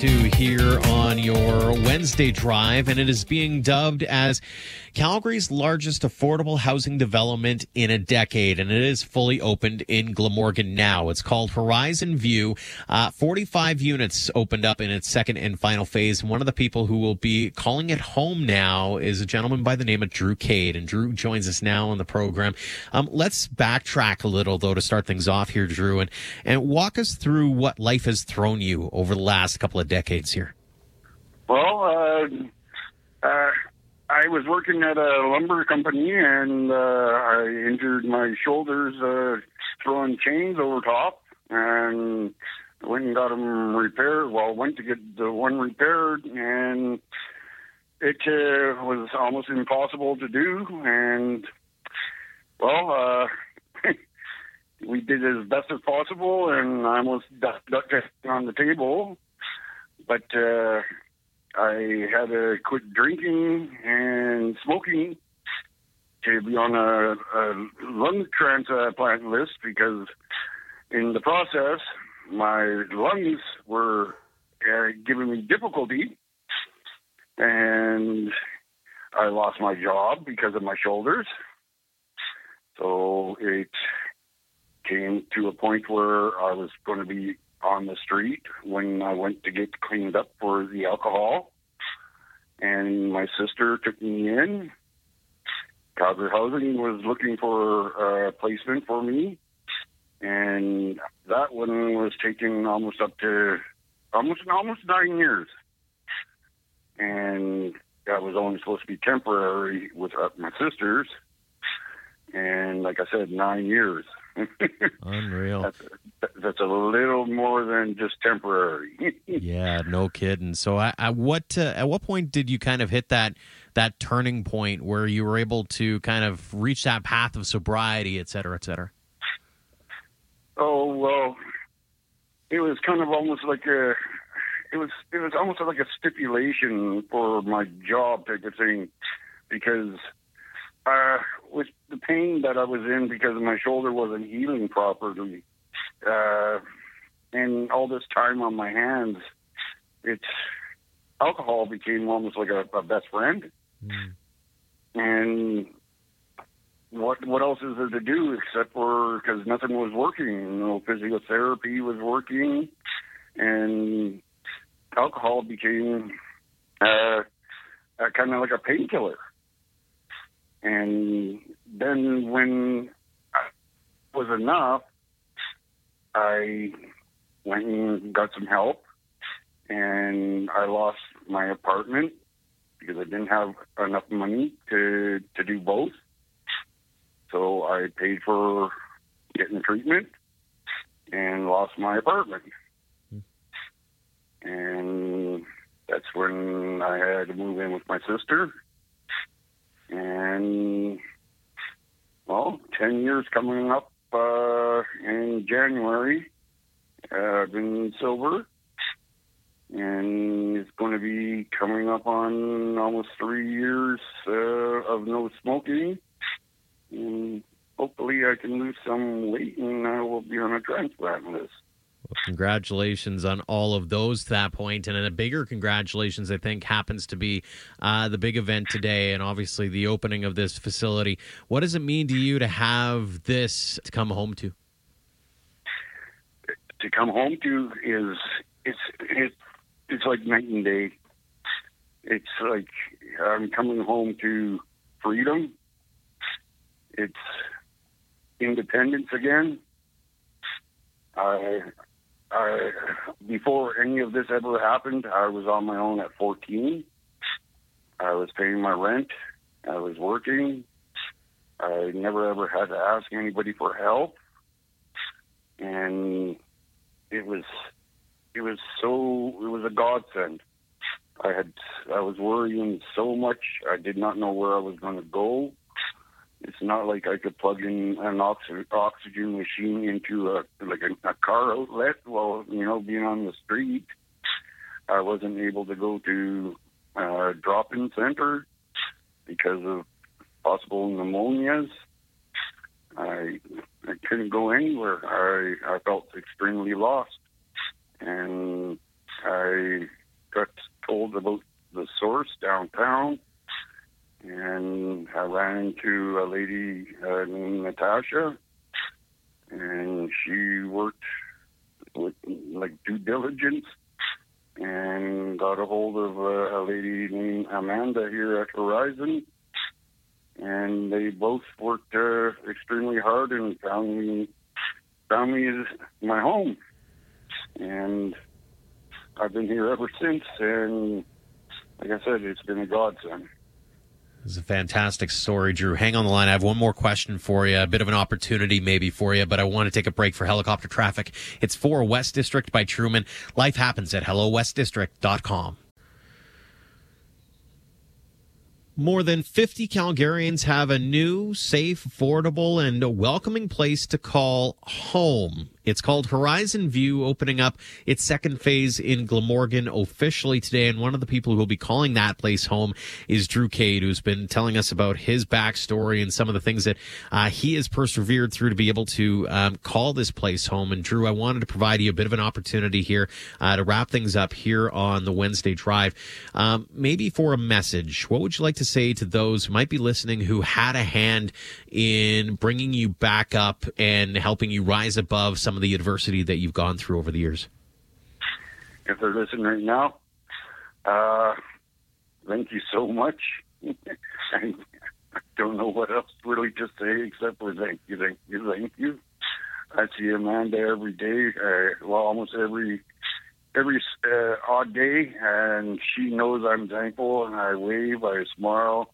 to here on your Wednesday drive, and it is being dubbed as Calgary's largest affordable housing development in a decade, and it is fully opened in Glamorgan now. It's called Horizon View. Uh, 45 units opened up in its second and final phase. One of the people who will be calling it home now is a gentleman by the name of Drew Cade, and Drew joins us now on the program. Um, let's backtrack a little though to start things off here, Drew, and and walk us through what life has thrown you over the last couple of decades here? Well, uh, uh, I was working at a lumber company and uh, I injured my shoulders uh, throwing chains over top and went and got them repaired. Well, went to get the one repaired and it uh, was almost impossible to do. And well, uh, we did as best as possible and I almost ducked on the table but uh, I had to quit drinking and smoking to be on a, a lung transplant list because in the process, my lungs were uh, giving me difficulty, and I lost my job because of my shoulders. So it came to a point where I was going to be on the street when I went to get cleaned up for the alcohol. And my sister took me in. Calgary Housing was looking for a placement for me. And that one was taking almost up to almost almost nine years. And that was only supposed to be temporary with uh, my sisters. And like I said, nine years. Unreal. That's, that's, a little more than just temporary. yeah, no kidding. So, at, at what uh, at what point did you kind of hit that that turning point where you were able to kind of reach that path of sobriety, et cetera, et cetera? Oh well, it was kind of almost like a. It was it was almost like a stipulation for my job type of thing, because uh, with the pain that I was in because my shoulder wasn't healing properly, uh, and all this time on my hands, it's alcohol became almost like a, a best friend. Mm. And what what else is there to do except for because nothing was working? You know, physiotherapy was working, and alcohol became uh, kind of like a painkiller. And then when it was enough, I went and got some help, and I lost my apartment because I didn't have enough money to to do both. So I paid for getting treatment and lost my apartment. Hmm. And that's when I had to move in with my sister and well, ten years coming up uh, in January. Uh, I've been sober, and it's going to be coming up on almost three years uh, of no smoking. And hopefully, I can lose some weight, and I will be on a transplant list. Congratulations on all of those to that point, and a bigger congratulations, I think, happens to be uh, the big event today, and obviously the opening of this facility. What does it mean to you to have this to come home to? To come home to is it's it, it's like night and day. It's like I'm coming home to freedom. It's independence again. I I, before any of this ever happened, I was on my own at 14. I was paying my rent. I was working. I never ever had to ask anybody for help. And it was, it was so, it was a godsend. I had, I was worrying so much. I did not know where I was going to go. It's not like I could plug in an oxy- oxygen machine into a like a, a car outlet. while you know, being on the street, I wasn't able to go to a drop-in center. because of possible pneumonias. I I couldn't go anywhere. I I felt extremely lost, and I got told about the source downtown, and I ran into a lady uh, named Natasha, and she worked with like due diligence and got a hold of a, a lady named Amanda here at Horizon and they both worked uh, extremely hard and found me found me my home, and I've been here ever since. And like I said, it's been a godsend. It's a fantastic story, Drew. Hang on the line. I have one more question for you, a bit of an opportunity maybe for you, but I want to take a break for helicopter traffic. It's for West District by Truman. Life happens at hellowestdistrict.com. More than 50 Calgarians have a new, safe, affordable, and welcoming place to call home. It's called Horizon View, opening up its second phase in Glamorgan officially today. And one of the people who will be calling that place home is Drew Cade, who's been telling us about his backstory and some of the things that uh, he has persevered through to be able to um, call this place home. And Drew, I wanted to provide you a bit of an opportunity here uh, to wrap things up here on the Wednesday Drive. Um, maybe for a message, what would you like to say to those who might be listening who had a hand in bringing you back up and helping you rise above some of the adversity that you've gone through over the years? If they're listening right now, uh, thank you so much. I don't know what else really to say except for thank you, thank you, thank you. I see Amanda every day, uh, well, almost every every uh, odd day, and she knows I'm thankful, and I wave, I smile,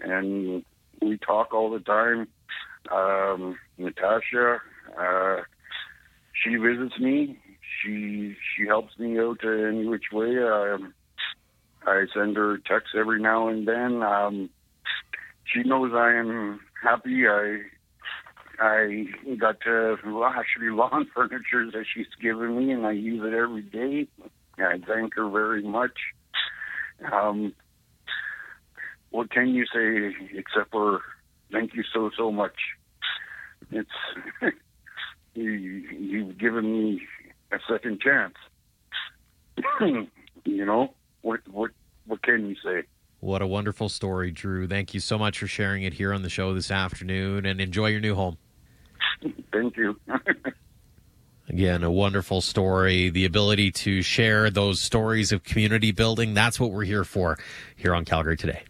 and we talk all the time. Um, Natasha, uh, she visits me. She she helps me out any which way. Um, I send her texts every now and then. Um, she knows I am happy. I I got uh, well, actually lawn furniture that she's given me, and I use it every day. I thank her very much. Um, what can you say except for thank you so so much? It's you, you've given me a second chance. you know what? What? What can you say? What a wonderful story, Drew. Thank you so much for sharing it here on the show this afternoon, and enjoy your new home. Thank you. Again, a wonderful story. The ability to share those stories of community building. That's what we're here for here on Calgary today.